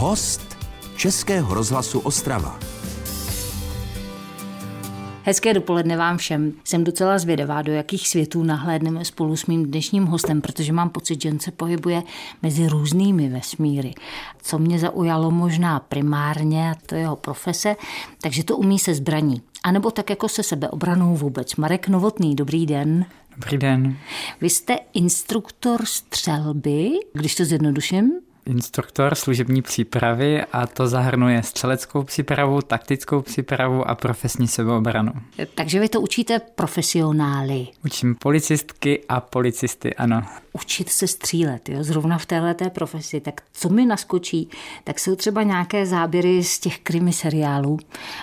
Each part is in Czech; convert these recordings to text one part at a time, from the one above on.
Host Českého rozhlasu Ostrava. Hezké dopoledne vám všem. Jsem docela zvědavá, do jakých světů nahlédneme spolu s mým dnešním hostem, protože mám pocit, že on se pohybuje mezi různými vesmíry. Co mě zaujalo možná primárně, to je jeho profese, takže to umí se zbraní. A nebo tak jako se sebeobranou vůbec. Marek Novotný, dobrý den. Dobrý den. Vy jste instruktor střelby, když to zjednoduším, instruktor služební přípravy a to zahrnuje střeleckou přípravu, taktickou přípravu a profesní sebeobranu. Takže vy to učíte profesionály. Učím policistky a policisty, ano. Učit se střílet, jo, zrovna v této profesi. Tak co mi naskočí, tak jsou třeba nějaké záběry z těch krimi seriálů,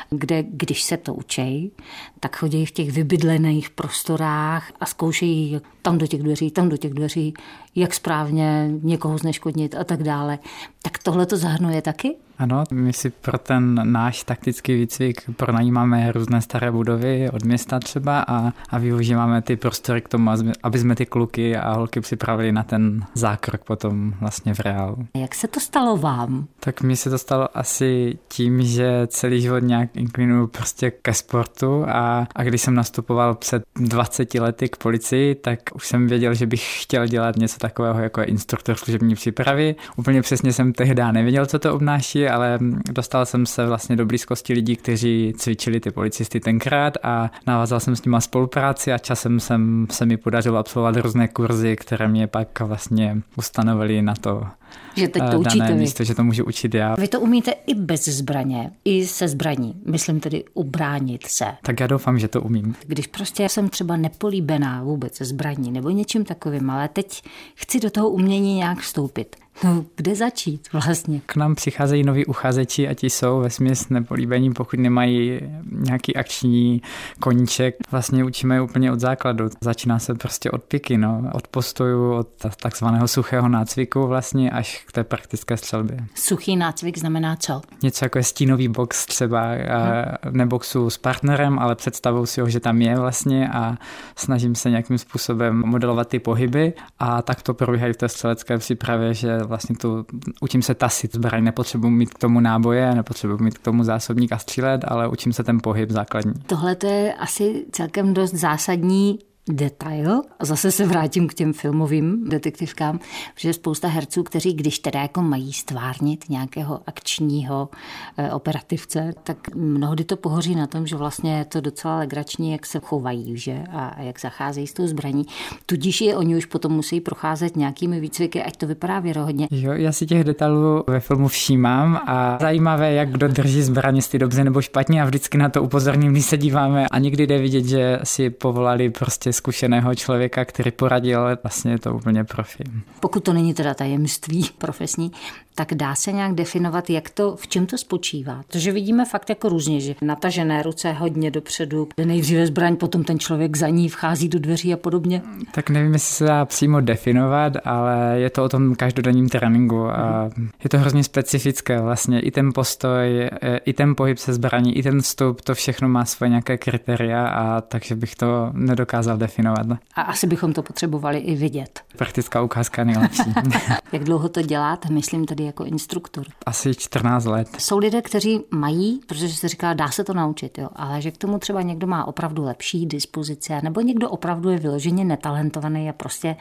kde když se to učej, tak chodí v těch vybydlených prostorách a zkoušejí tam do těch dveří, tam do těch dveří, jak správně někoho zneškodnit a tak dále. Tak tohle to zahrnuje taky? Ano, my si pro ten náš taktický výcvik pronajímáme různé staré budovy od města třeba a, a využíváme ty prostory k tomu, aby jsme ty kluky a holky připravili na ten zákrok potom vlastně v reálu. Jak se to stalo vám? Tak mi se to stalo asi tím, že celý život nějak inklinuju prostě ke sportu a, a když jsem nastupoval před 20 lety k policii, tak už jsem věděl, že bych chtěl dělat něco takového jako instruktor služební přípravy. Úplně přesně jsem tehdy nevěděl, co to obnáší, ale dostal jsem se vlastně do blízkosti lidí, kteří cvičili ty policisty tenkrát a navázal jsem s nimi spolupráci a časem jsem, se mi podařilo absolvovat různé kurzy, které mě pak vlastně ustanovili na to, že teď to učíte vy. místo, že to můžu učit já. Vy to umíte i bez zbraně, i se zbraní. Myslím tedy ubránit se. Tak já doufám, že to umím. Když prostě jsem třeba nepolíbená vůbec zbraní nebo něčím takovým, ale teď chci do toho umění nějak vstoupit. No, kde začít vlastně? K nám přicházejí noví uchazeči a ti jsou ve směs nepolíbení, pokud nemají nějaký akční koníček. Vlastně učíme je úplně od základu. Začíná se prostě od piky, no. od postoju, od takzvaného suchého nácviku vlastně až k té praktické střelbě. Suchý nácvik znamená co? Něco jako je stínový box třeba, hmm. neboxu s partnerem, ale představuju si ho, že tam je vlastně a snažím se nějakým způsobem modelovat ty pohyby a tak to probíhají v té střelecké přípravě, že vlastně tu, učím se tasit zbraň, nepotřebuji mít k tomu náboje, nepotřebuji mít k tomu zásobník a střílet, ale učím se ten pohyb základní. Tohle to je asi celkem dost zásadní detail. A zase se vrátím k těm filmovým detektivkám, že spousta herců, kteří když teda jako mají stvárnit nějakého akčního e, operativce, tak mnohdy to pohoří na tom, že vlastně je to docela legrační, jak se chovají, že? A jak zacházejí s tou zbraní. Tudíž je oni už potom musí procházet nějakými výcviky, ať to vypadá věrohodně. Jo, já si těch detailů ve filmu všímám a zajímavé, jak kdo drží zbraně, jestli dobře nebo špatně a vždycky na to upozorním, když se díváme a někdy jde vidět, že si povolali prostě zkušeného člověka, který poradil, ale vlastně je to úplně profi. Pokud to není teda tajemství profesní, tak dá se nějak definovat, jak to, v čem to spočívá. Protože vidíme fakt jako různě, že natažené ruce hodně dopředu, nejdříve zbraň, potom ten člověk za ní vchází do dveří a podobně. Tak nevím, jestli se dá přímo definovat, ale je to o tom každodenním tréninku a je to hrozně specifické vlastně. I ten postoj, i ten pohyb se zbraní, i ten vstup, to všechno má svoje nějaké kritéria a takže bych to nedokázal definovat. A asi bychom to potřebovali i vidět. Praktická ukázka nejlepší. Jak dlouho to děláte? Myslím tady jako instruktor? Asi 14 let. Jsou lidé, kteří mají, protože se říká, dá se to naučit, jo, ale že k tomu třeba někdo má opravdu lepší dispozice, nebo někdo opravdu je vyloženě netalentovaný a prostě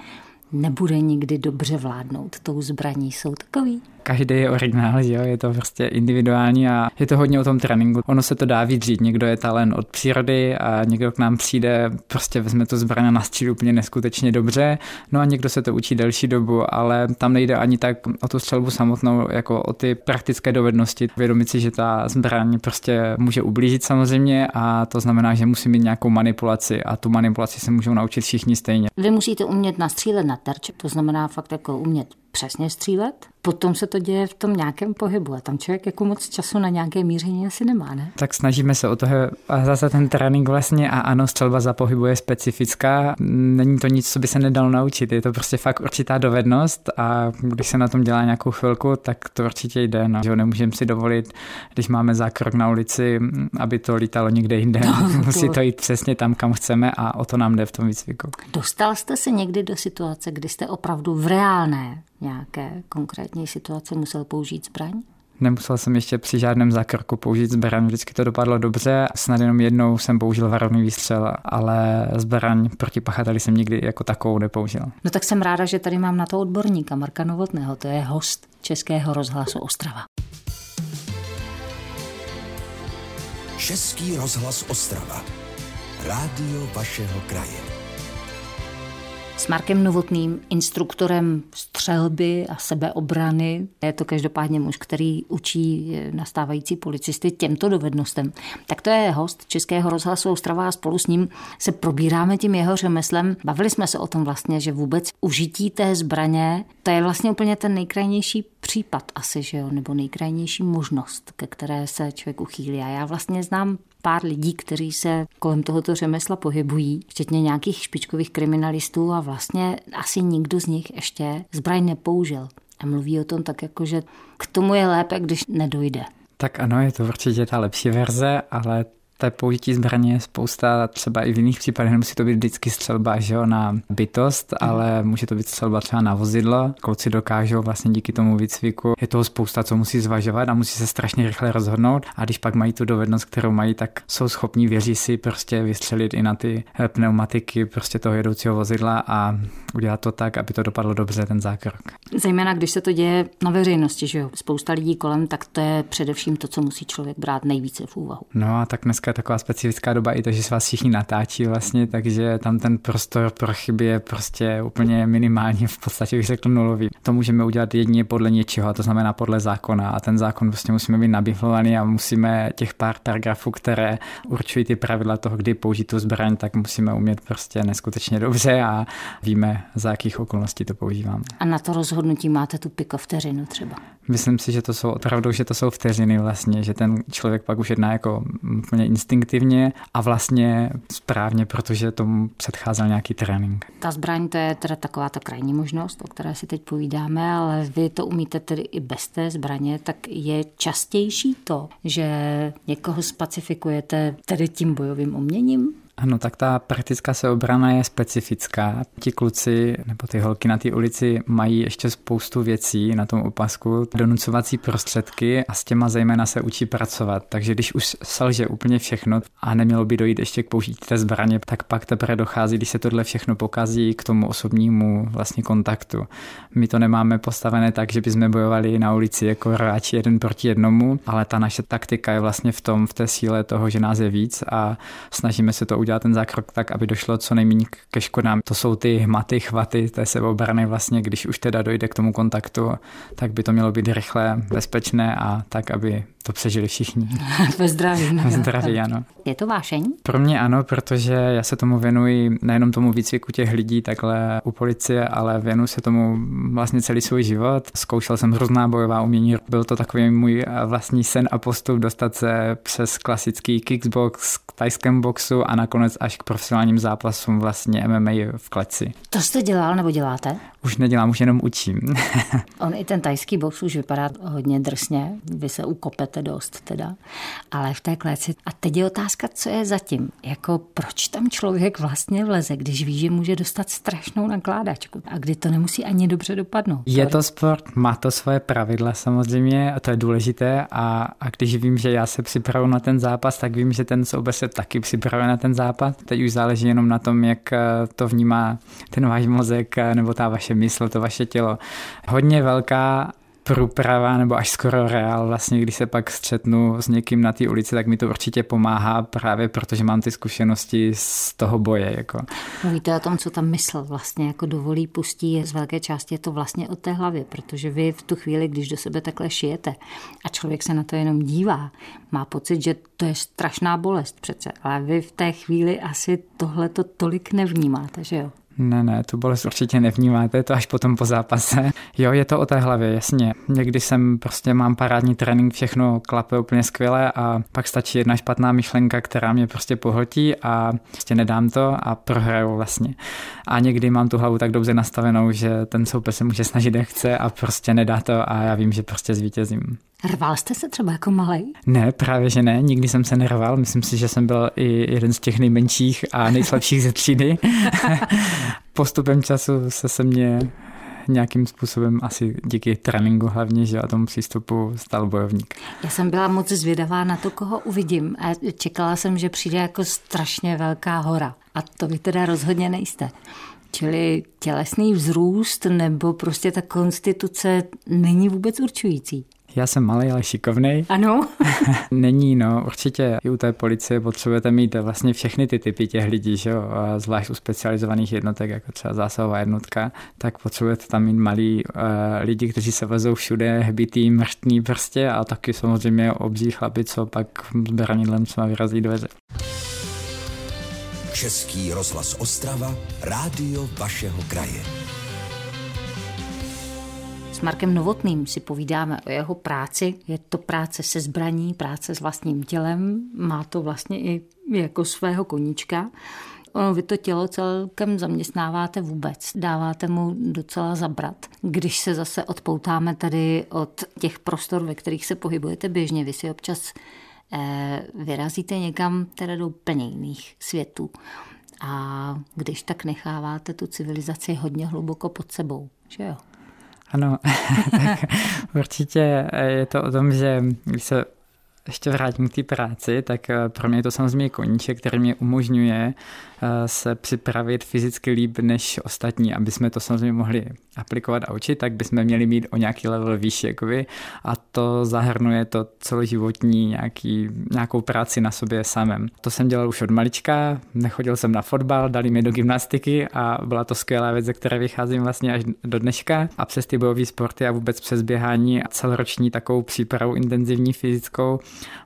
nebude nikdy dobře vládnout tou zbraní. Jsou takový? Každý je originál, že jo? je to prostě individuální a je to hodně o tom tréninku. Ono se to dá vydřít, někdo je talent od přírody a někdo k nám přijde, prostě vezme to zbraně na stříl úplně neskutečně dobře, no a někdo se to učí delší dobu, ale tam nejde ani tak o tu střelbu samotnou, jako o ty praktické dovednosti. Vědomit si, že ta zbraň prostě může ublížit samozřejmě a to znamená, že musí mít nějakou manipulaci a tu manipulaci se můžou naučit všichni stejně. Vy musíte umět nastřílet na terč, to znamená fakt jako umět přesně střílet, potom se to děje v tom nějakém pohybu a tam člověk jako moc času na nějaké míření asi nemá, ne? Tak snažíme se o toho a zase ten trénink vlastně a ano, střelba za pohybu je specifická, není to nic, co by se nedalo naučit, je to prostě fakt určitá dovednost a když se na tom dělá nějakou chvilku, tak to určitě jde, no. Že nemůžeme si dovolit, když máme zákrok na ulici, aby to lítalo někde jinde. No, Musí to jít přesně tam, kam chceme a o to nám jde v tom výcviku. Dostal jste se někdy do situace, kdy jste opravdu v reálné nějaké konkrétní situace musel použít zbraň? Nemusel jsem ještě při žádném zákroku použít zbraň, vždycky to dopadlo dobře. Snad jenom jednou jsem použil varovný výstřel, ale zbraň proti pachateli jsem nikdy jako takovou nepoužil. No tak jsem ráda, že tady mám na to odborníka Marka Novotného, to je host Českého rozhlasu Ostrava. Český rozhlas Ostrava. Rádio vašeho kraje s Markem Novotným, instruktorem střelby a sebeobrany. Je to každopádně muž, který učí nastávající policisty těmto dovednostem. Tak to je host Českého rozhlasu Ostrava a spolu s ním se probíráme tím jeho řemeslem. Bavili jsme se o tom vlastně, že vůbec užití té zbraně, to je vlastně úplně ten nejkrajnější případ asi, že jo, nebo nejkrajnější možnost, ke které se člověk uchýlí. A já vlastně znám pár lidí, kteří se kolem tohoto řemesla pohybují, včetně nějakých špičkových kriminalistů a vlastně asi nikdo z nich ještě zbraň nepoužil. A mluví o tom tak jako, že k tomu je lépe, když nedojde. Tak ano, je to určitě ta lepší verze, ale té použití zbraně je spousta, třeba i v jiných případech, nemusí to být vždycky střelba že jo, na bytost, mm. ale může to být střelba třeba na vozidlo. Kluci dokážou vlastně díky tomu výcviku, je toho spousta, co musí zvažovat a musí se strašně rychle rozhodnout a když pak mají tu dovednost, kterou mají, tak jsou schopní, věří si prostě vystřelit i na ty eh, pneumatiky prostě toho jedoucího vozidla a udělat to tak, aby to dopadlo dobře, ten zákrok. Zejména když se to děje na veřejnosti, že jo, spousta lidí kolem, tak to je především to, co musí člověk brát nejvíce v úvahu. No a tak dneska je taková specifická doba i to, že se vás všichni natáčí vlastně, takže tam ten prostor pro chyby je prostě úplně minimální, v podstatě bych řekl nulový. To můžeme udělat jedině podle něčeho, a to znamená podle zákona. A ten zákon prostě musíme být nabiflovaný a musíme těch pár paragrafů, které určují ty pravidla toho, kdy použít tu zbraň, tak musíme umět prostě neskutečně dobře a víme, za jakých okolností to používáme. A na to rozhodnutí máte tu pikovteřinu třeba? Myslím si, že to jsou opravdu, že to jsou vteřiny vlastně, že ten člověk pak už jedná jako úplně instinktivně a vlastně správně, protože tomu předcházel nějaký trénink. Ta zbraň to je teda taková ta krajní možnost, o které si teď povídáme, ale vy to umíte tedy i bez té zbraně, tak je častější to, že někoho spacifikujete tedy tím bojovým uměním? Ano, tak ta praktická seobrana je specifická. Ti kluci nebo ty holky na té ulici mají ještě spoustu věcí na tom opasku, donucovací prostředky a s těma zejména se učí pracovat. Takže když už selže úplně všechno a nemělo by dojít ještě k použití té zbraně, tak pak teprve dochází, když se tohle všechno pokazí k tomu osobnímu vlastně kontaktu. My to nemáme postavené tak, že bychom bojovali na ulici jako hráči jeden proti jednomu, ale ta naše taktika je vlastně v tom, v té síle toho, že nás je víc a snažíme se to udělat ten zákrok tak, aby došlo co nejméně ke škodám. To jsou ty hmaty, chvaty té sebeobrany vlastně, když už teda dojde k tomu kontaktu, tak by to mělo být rychlé, bezpečné a tak, aby to přežili všichni. Ve zdraví. Ve zdraví, ano. Je to vášeň? Pro mě ano, protože já se tomu věnuji nejenom tomu výcviku těch lidí takhle u policie, ale věnuji se tomu vlastně celý svůj život. Zkoušel jsem různá bojová umění. Byl to takový můj vlastní sen a postup dostat se přes klasický kickbox tajském boxu a nakonec až k profesionálním zápasům vlastně MMA v kleci. To jste dělal nebo děláte? Už nedělám, už jenom učím. On i ten tajský box už vypadá hodně drsně. Vy se ukopete dost teda. Ale v té kleci. A teď je otázka, co je zatím. Jako proč tam člověk vlastně vleze, když ví, že může dostat strašnou nakládačku a kdy to nemusí ani dobře dopadnout. Je to sport, má to svoje pravidla samozřejmě a to je důležité a, a když vím, že já se připravu na ten zápas, tak vím, že ten soubeř se taky připravuje na ten zápas. Teď už záleží jenom na tom, jak eh, to vnímá ten váš mozek eh, nebo ta vaše mysl, to vaše tělo. Hodně velká průprava nebo až skoro reál. Vlastně, když se pak střetnu s někým na té ulici, tak mi to určitě pomáhá právě protože mám ty zkušenosti z toho boje. Jako. Mluvíte o tom, co tam mysl vlastně jako dovolí, pustí, z velké části je to vlastně o té hlavě, protože vy v tu chvíli, když do sebe takhle šijete a člověk se na to jenom dívá, má pocit, že to je strašná bolest přece, ale vy v té chvíli asi tohle to tolik nevnímáte, že jo? Ne, ne, tu bolest určitě nevnímáte, to až potom po zápase. Jo, je to o té hlavě, jasně. Někdy jsem prostě mám parádní trénink, všechno klape úplně skvěle a pak stačí jedna špatná myšlenka, která mě prostě pohltí a prostě nedám to a prohraju vlastně. A někdy mám tu hlavu tak dobře nastavenou, že ten soupeř se může snažit, jak chce a prostě nedá to a já vím, že prostě zvítězím. Rval jste se třeba jako malý? Ne, právě že ne, nikdy jsem se nerval. Myslím si, že jsem byl i jeden z těch nejmenších a nejslabších ze třídy. Postupem času se se mě nějakým způsobem asi díky tréninku hlavně, že a tomu přístupu stal bojovník. Já jsem byla moc zvědavá na to, koho uvidím a čekala jsem, že přijde jako strašně velká hora. A to vy teda rozhodně nejste. Čili tělesný vzrůst nebo prostě ta konstituce není vůbec určující. Já jsem malý, ale šikovný. Ano. Není, no, určitě i u té policie potřebujete mít vlastně všechny ty typy těch lidí, že jo, a zvlášť u specializovaných jednotek, jako třeba zásahová jednotka, tak potřebujete tam mít malí uh, lidi, kteří se vezou všude, hbitý, mrštný prostě a taky samozřejmě obří chlapi, co pak s beranidlem třeba vyrazí do veze. Český rozhlas Ostrava, rádio vašeho kraje. Markem Novotným si povídáme o jeho práci. Je to práce se zbraní, práce s vlastním tělem. Má to vlastně i jako svého koníčka. Ono vy to tělo celkem zaměstnáváte vůbec, dáváte mu docela zabrat. Když se zase odpoutáme tady od těch prostor, ve kterých se pohybujete běžně, vy si občas eh, vyrazíte někam teda do úplně jiných světů. A když tak necháváte tu civilizaci hodně hluboko pod sebou, že jo? Ano, tak určitě je to o tom, že když se ještě vrátím k té práci, tak eh, pro mě je to samozřejmě koníček, který mě umožňuje Eh, se připravit fyzicky líp než ostatní, aby jsme to samozřejmě mohli aplikovat a učit, tak bychom měli mít o nějaký level výš, jakoby, a to zahrnuje to celoživotní nějaký, nějakou práci na sobě samém. To jsem dělal už od malička, nechodil jsem na fotbal, dali mi do gymnastiky a byla to skvělá věc, ze které vycházím vlastně až do dneška a přes ty bojové sporty a vůbec přes běhání a celoroční takovou přípravu intenzivní fyzickou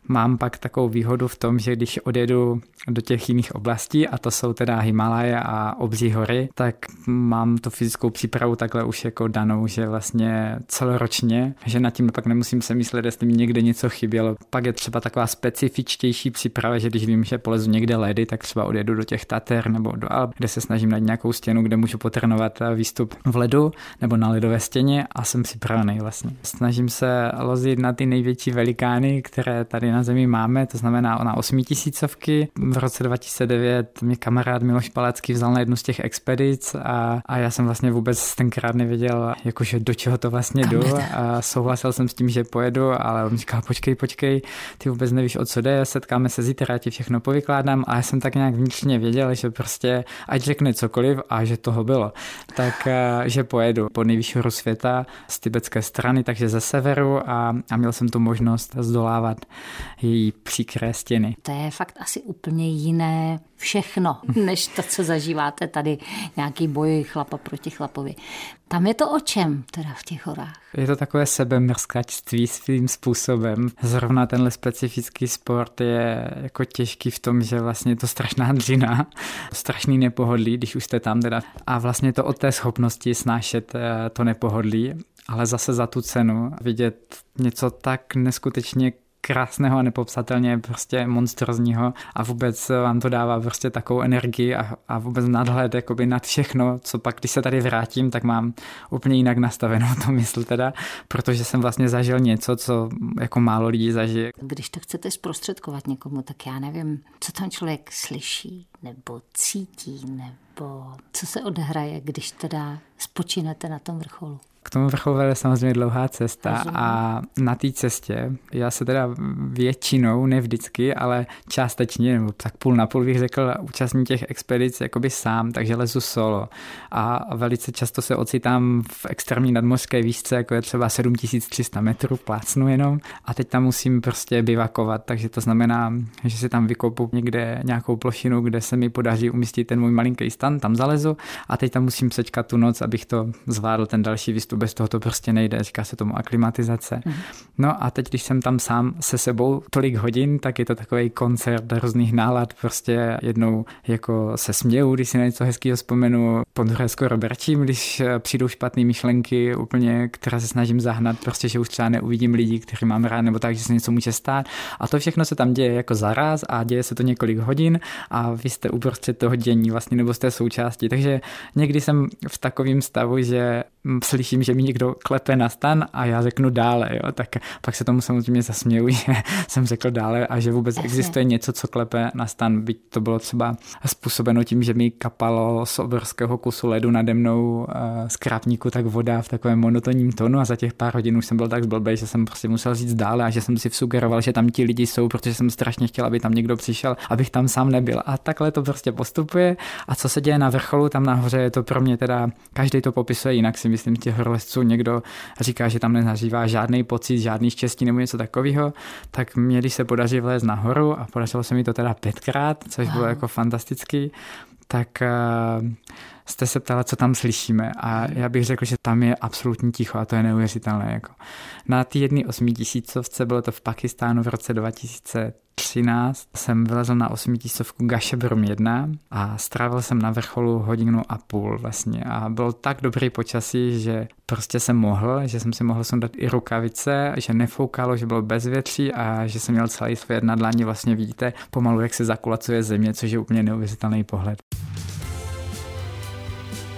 mám pak takovou výhodu v tom, že když odjedu do těch jiných oblastí a to jsou teda Himalaje a obří hory, tak mám tu fyzickou přípravu takhle už jako danou, že vlastně celoročně, že nad tím pak nemusím se myslet, jestli mi někde něco chybělo. Pak je třeba taková specifičtější příprava, že když vím, že polezu někde ledy, tak třeba odjedu do těch Tater nebo do Alp, kde se snažím najít nějakou stěnu, kde můžu potrénovat výstup v ledu nebo na ledové stěně a jsem připravený vlastně. Snažím se lozit na ty největší velikány, které tady na zemi máme, to znamená na osmitisícovky. V roce 2009 mě kamarád Miloš Palecký vzal na jednu z těch expedic a, a já jsem vlastně vůbec tenkrát nevěděl, jakože do čeho to vlastně jdu. a souhlasil jsem s tím, že pojedu, ale on říkal, počkej, počkej, ty vůbec nevíš, o co jde, setkáme se zítra, já ti všechno povykládám. A já jsem tak nějak vnitřně věděl, že prostě ať řekne cokoliv a že toho bylo, tak eh, že pojedu po nejvyšší světa z tibetské strany, takže ze severu a, a měl jsem tu možnost zdolávat její příkré stěny. To je fakt asi úplně jiné všechno, než to, co zažíváte tady, nějaký boj chlapa proti chlapovi. Tam je to o čem teda v těch horách? Je to takové sebemrskačství svým způsobem. Zrovna tenhle specifický sport je jako těžký v tom, že vlastně je to strašná dřina, strašný nepohodlí, když už jste tam teda. A vlastně to od té schopnosti snášet eh, to nepohodlí, ale zase za tu cenu vidět něco tak neskutečně krásného a nepopsatelně prostě monstrozního a vůbec vám to dává prostě takovou energii a, a vůbec nadhled jakoby nad všechno, co pak, když se tady vrátím, tak mám úplně jinak nastavenou to mysl teda, protože jsem vlastně zažil něco, co jako málo lidí zažije. Když to chcete zprostředkovat někomu, tak já nevím, co tam člověk slyší, nebo cítí, nebo co se odehraje, když teda spočinete na tom vrcholu. K tomu vrcholu vede samozřejmě dlouhá cesta Rozumím. a na té cestě já se teda většinou, ne vždycky, ale částečně, nebo tak půl na půl bych řekl, účastní těch expedic jakoby sám, takže lezu solo. A velice často se ocitám v extrémní nadmořské výšce, jako je třeba 7300 metrů, plácnu jenom a teď tam musím prostě bivakovat, takže to znamená, že si tam vykopu někde nějakou plošinu, kde se mi podaří umístit ten můj malinký stan, tam zalezu a teď tam musím sečkat tu noc, abych to zvládl ten další výstup bez toho to prostě nejde, říká se tomu aklimatizace. Mm. No a teď, když jsem tam sám se sebou tolik hodin, tak je to takový koncert různých nálad, prostě jednou jako se směju, když si na něco hezkého vzpomenu, po druhé skoro brčím, když eh, přijdou špatné myšlenky úplně, které se snažím zahnat, prostě, že už třeba neuvidím lidi, kteří mám rád, nebo tak, že se něco může stát. A to všechno se tam děje jako zaraz a děje se to několik hodin a vy jste uprostřed toho dění vlastně, nebo jste součástí. Takže někdy jsem v takovém stavu, že slyším, že mi někdo klepe na stan a já řeknu dále, jo, tak pak se tomu samozřejmě zasměju, že jsem řekl dále a že vůbec existuje něco, co klepe na stan, byť to bylo třeba způsobeno tím, že mi kapalo z obrovského kusu ledu nade mnou z krápníku tak voda v takovém monotonním tónu a za těch pár hodin už jsem byl tak zblbej, že jsem prostě musel říct dále a že jsem si vsugeroval, že tam ti lidi jsou, protože jsem strašně chtěl, aby tam někdo přišel, abych tam sám nebyl. A takhle to prostě postupuje. A co se děje na vrcholu, tam nahoře je to pro mě teda, každý to popisuje jinak, si myslím, těch horolezců. Někdo říká, že tam nezažívá žádný pocit, žádný štěstí nebo něco takového. Tak mě, když se podaří vlézt nahoru a podařilo se mi to teda pětkrát, což wow. bylo jako fantastický, tak uh, jste se ptala, co tam slyšíme a já bych řekl, že tam je absolutní ticho a to je neuvěřitelné. Jako. Na té jedné osmitisícovce, bylo to v Pakistánu v roce 2013, jsem vylezl na osmitisícovku Gašebrum 1 a strávil jsem na vrcholu hodinu a půl vlastně a bylo tak dobrý počasí, že prostě jsem mohl, že jsem si mohl sundat i rukavice, že nefoukalo, že bylo bezvětří a že jsem měl celý svět na dlaní, vlastně vidíte pomalu, jak se zakulacuje země, což je úplně neuvěřitelný pohled.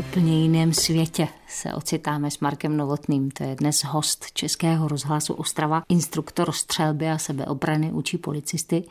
Úplně jiném světě se ocitáme s Markem Novotným. To je dnes host Českého rozhlasu Ostrava, instruktor střelby a sebeobrany, učí policisty.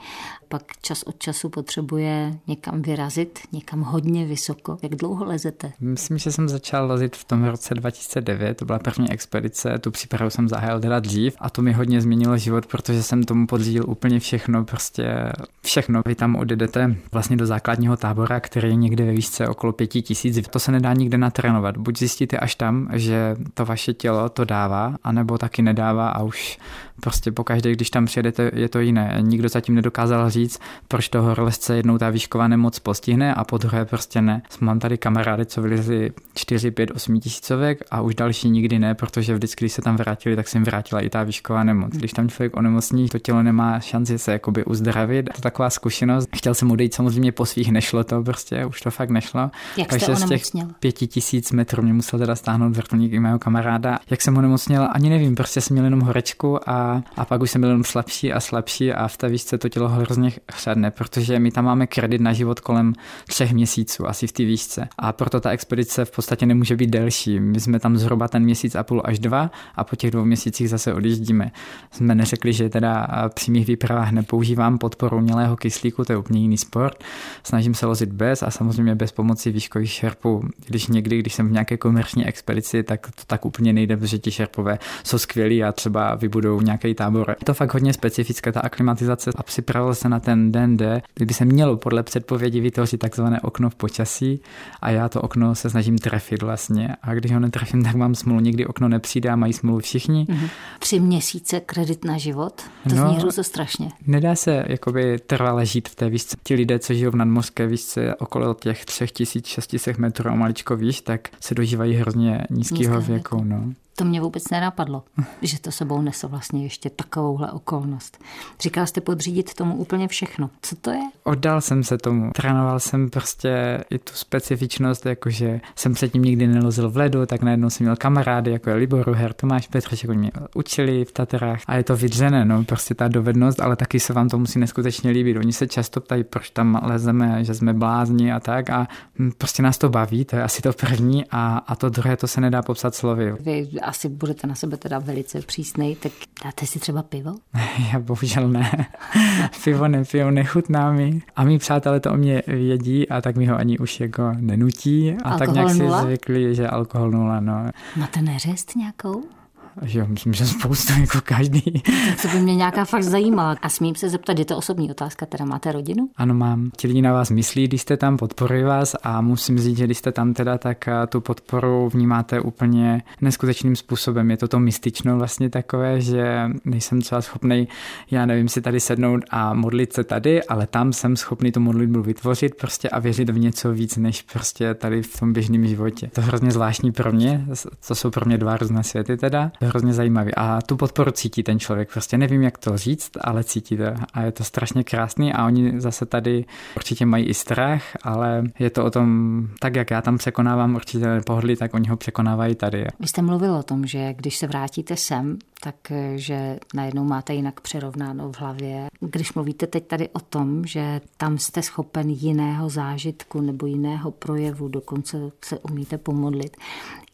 Pak čas od času potřebuje někam vyrazit, někam hodně vysoko. Jak dlouho lezete? Myslím, že jsem začal lezit v tom roce 2009. To byla první expedice, tu přípravu jsem zahájil teda dřív a to mi hodně změnilo život, protože jsem tomu podřídil úplně všechno, prostě všechno. Vy tam odjedete vlastně do základního tábora, který je někde ve výšce okolo pěti tisíc. To se nedá nikde natrénovat. Buď zjistíte až tam, že to vaše tělo to dává, anebo taky nedává a už prostě pokaždé, když tam přijedete, je to jiné. Nikdo zatím nedokázal říct, proč toho horolezce jednou ta výšková nemoc postihne a po druhé prostě ne. Mám tady kamarády, co vylezli 4, 5, 8 tisícovek a už další nikdy ne, protože vždycky, když se tam vrátili, tak se jim vrátila i ta výšková nemoc. Když tam člověk onemocní, to tělo nemá šanci se jakoby uzdravit. To taková zkušenost. Chtěl jsem odejít samozřejmě po svých, nešlo to prostě, už to fakt nešlo. Jak Takže z těch pěti tisíc metrů mě musel teda stáhnout vrtulník i mého kamaráda. Jak jsem onemocněl, ani nevím, prostě jsem měl jenom horečku a, a pak už jsem byl jenom slabší a slabší a v té výšce to tělo hrozně chřadne, protože my tam máme kredit na život kolem třech měsíců, asi v té výšce. A proto ta expedice v podstatě nemůže být delší. My jsme tam zhruba ten měsíc a půl až dva a po těch dvou měsících zase odjíždíme. Jsme neřekli, že teda při mých výpravách nepoužívám podporu umělého kyslíku, to je úplně jiný sport. Snažím se lozit bez a samozřejmě bez pomoci výškových šerpů. Když někdy, když jsem v nějaké komerční expedici, tak to tak úplně nejde, protože ti šerpové jsou skvělí a třeba vybudou nějaký tábor. Je to fakt hodně specifické, ta aklimatizace a připravil se na ten den D, kdy se mělo podle předpovědi vytvořit takzvané okno v počasí a já to okno se snažím trefit vlastně a když ho netrefím, tak mám smůlu. Někdy okno nepřijde a mají smůlu všichni. Mm-hmm. Tři měsíce kredit na život? To no, zní to strašně. Nedá se jakoby trvale žít v té výšce. Ti lidé, co žijou v nadmořské výšce okolo těch 3600 metrů a maličko výš, tak se dožívají hrozně nízkého věku. No. To mě vůbec nenapadlo, že to sebou nese vlastně ještě takovouhle okolnost. Říkal jste podřídit tomu úplně všechno. Co to je? Oddal jsem se tomu. Trénoval jsem prostě i tu specifičnost, jakože jsem předtím nikdy nelozil v ledu, tak najednou jsem měl kamarády, jako je Libor Ruher, Tomáš Petřeček, oni mě učili v Tatrách a je to vydřené, no, prostě ta dovednost, ale taky se vám to musí neskutečně líbit. Oni se často ptají, proč tam lezeme, že jsme blázni a tak a hm, prostě nás to baví, to je asi to první a, a to druhé, to se nedá popsat slovy. Vy asi budete na sebe teda velice přísnej, tak dáte si třeba pivo? Já bohužel ne. pivo nepiju, nechutná mi. A mý přátelé to o mě vědí a tak mi ho ani už jako nenutí. A alkohol tak nějak nula? si zvykli, že alkohol nula, no. Máte neřest nějakou? Že myslím, že spousta jako každý. To by mě nějaká fakt zajímala. A smím se zeptat, je to osobní otázka, teda máte rodinu? Ano, mám. Ti lidi na vás myslí, když jste tam, podporují vás a musím říct, že když jste tam teda, tak eh, tu podporu vnímáte úplně neskutečným způsobem. Je to to mystično vlastně takové, že nejsem třeba schopný, já nevím, si tady sednout a modlit se tady, ale tam jsem schopný tu modlitbu vytvořit prostě a věřit v něco víc, než prostě tady v tom běžném životě. To je hrozně zvláštní pro mě, to jsou pro mě dva různé světy teda hrozně zajímavý a tu podporu cítí ten člověk. Prostě nevím, jak to říct, ale cítí to a je to strašně krásný a oni zase tady určitě mají i strach, ale je to o tom, tak jak já tam překonávám určitě pohodlí, tak oni ho překonávají tady. Vy jste mluvil o tom, že když se vrátíte sem, tak že najednou máte jinak přerovnáno v hlavě. Když mluvíte teď tady o tom, že tam jste schopen jiného zážitku nebo jiného projevu, dokonce se umíte pomodlit,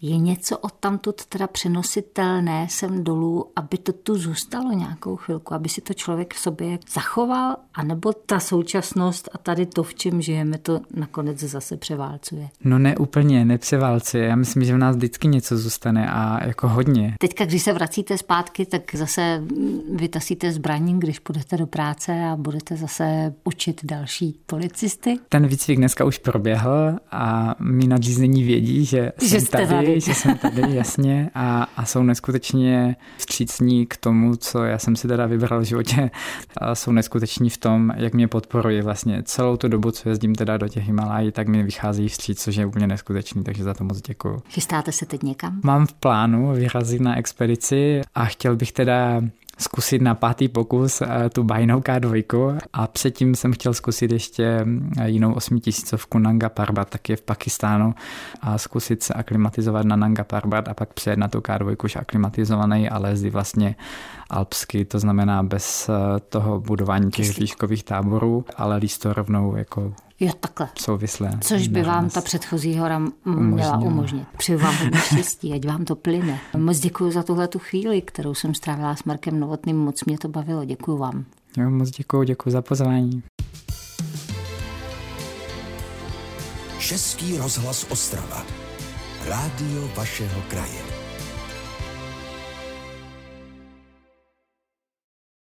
je něco od tamtud teda přenositelné sem dolů, aby to tu zůstalo nějakou chvilku, aby si to člověk v sobě zachoval, anebo ta současnost a tady to, v čem žijeme, to nakonec zase převálcuje? No ne úplně, nepřeválcuje. Já myslím, že v nás vždycky něco zůstane a jako hodně. Teďka, když se vracíte zpátky, tak zase vytasíte zbraní, když půjdete do práce a budete zase učit další policisty. Ten výcvik dneska už proběhl a mi nadřízení vědí, že, že jsem tady, tady, že jsem tady, jasně, a, a jsou neskutečně vstřícní k tomu, co já jsem si teda vybral v životě. A jsou neskuteční v tom, jak mě podporují vlastně celou tu dobu, co jezdím teda do těch Himalají, tak mi vychází vstříc, což je úplně neskutečný, takže za to moc děkuju. Chystáte se teď někam? Mám v plánu vyrazit na expedici a chtěl bych teda zkusit na pátý pokus eh, tu bajnou K2 a předtím jsem chtěl zkusit ještě eh, jinou osmitisícovku Nanga Parbat, taky v Pakistánu a zkusit se aklimatizovat na Nanga Parbat a pak přijet na tu K2 už aklimatizovaný, ale jezdí vlastně alpsky, to znamená bez eh, toho budování těch výškových táborů, ale líst to rovnou jako Jo, takhle. Souvislé. Což by vám ta předchozí hora měla umožnit. Přeju vám hodně štěstí, ať vám to plyne. Moc děkuji za tuhle tu chvíli, kterou jsem strávila s Markem Novotným. Moc mě to bavilo. Děkuji vám. Jo, moc děkuji, děkuji za pozvání. Český rozhlas Ostrava. Rádio vašeho kraje.